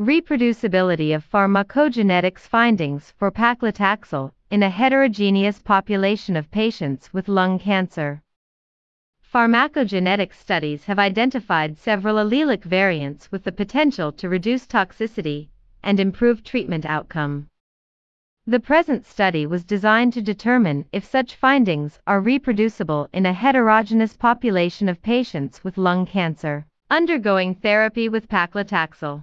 Reproducibility of pharmacogenetics findings for paclitaxel in a heterogeneous population of patients with lung cancer. Pharmacogenetic studies have identified several allelic variants with the potential to reduce toxicity and improve treatment outcome. The present study was designed to determine if such findings are reproducible in a heterogeneous population of patients with lung cancer undergoing therapy with paclitaxel.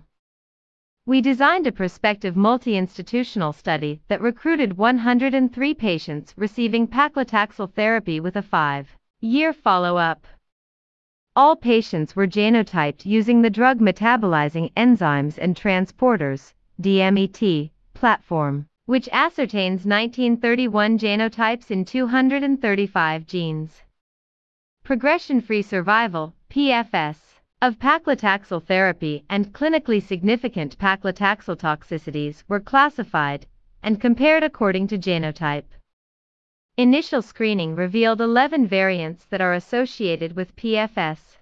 We designed a prospective multi-institutional study that recruited 103 patients receiving paclitaxel therapy with a 5-year follow-up. All patients were genotyped using the drug metabolizing enzymes and transporters DMET platform which ascertains 1931 genotypes in 235 genes. Progression-free survival, PFS, of paclitaxel therapy and clinically significant paclitaxel toxicities were classified and compared according to genotype. Initial screening revealed 11 variants that are associated with PFS.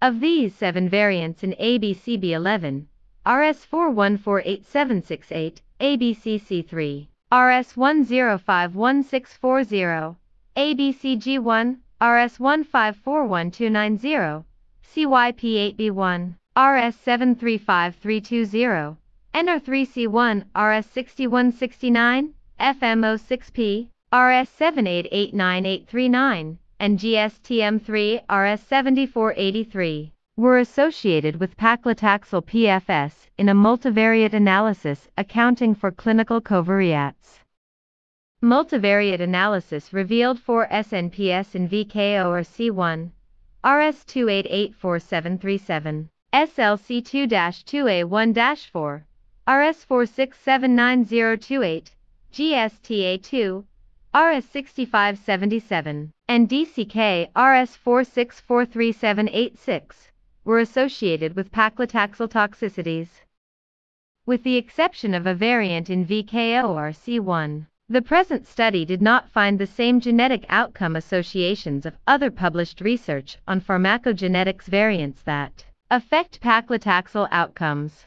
Of these, 7 variants in ABCB11, RS4148768, ABCC3, RS10516440, ABCG1, RS1541290, CYP8B1, RS735320, NR3C1, RS6169, FMO6P, RS78898939, and GSTM3, RS7483 were associated with paclitaxel PFS in a multivariate analysis accounting for clinical covariates. Multivariate analysis revealed four SNPS in VKORC1, RS28843737, SLC22A14, RS46790028, GSTA2, RS6577, and DCK RS46438786 were associated with paclitaxel toxicities. With the exception of a variant in VKORC1, the present study did not find the same genetic outcome associations of other published research on pharmacogenetics variants that affect paclitaxel outcomes.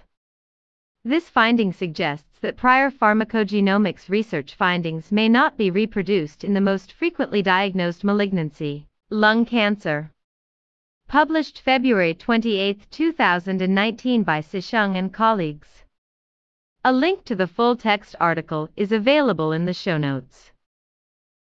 This finding suggests that prior pharmacogenomics research findings may not be reproduced in the most frequently diagnosed malignancy, lung cancer. Published February 28, 2019 by Sishung and colleagues. A link to the full text article is available in the show notes.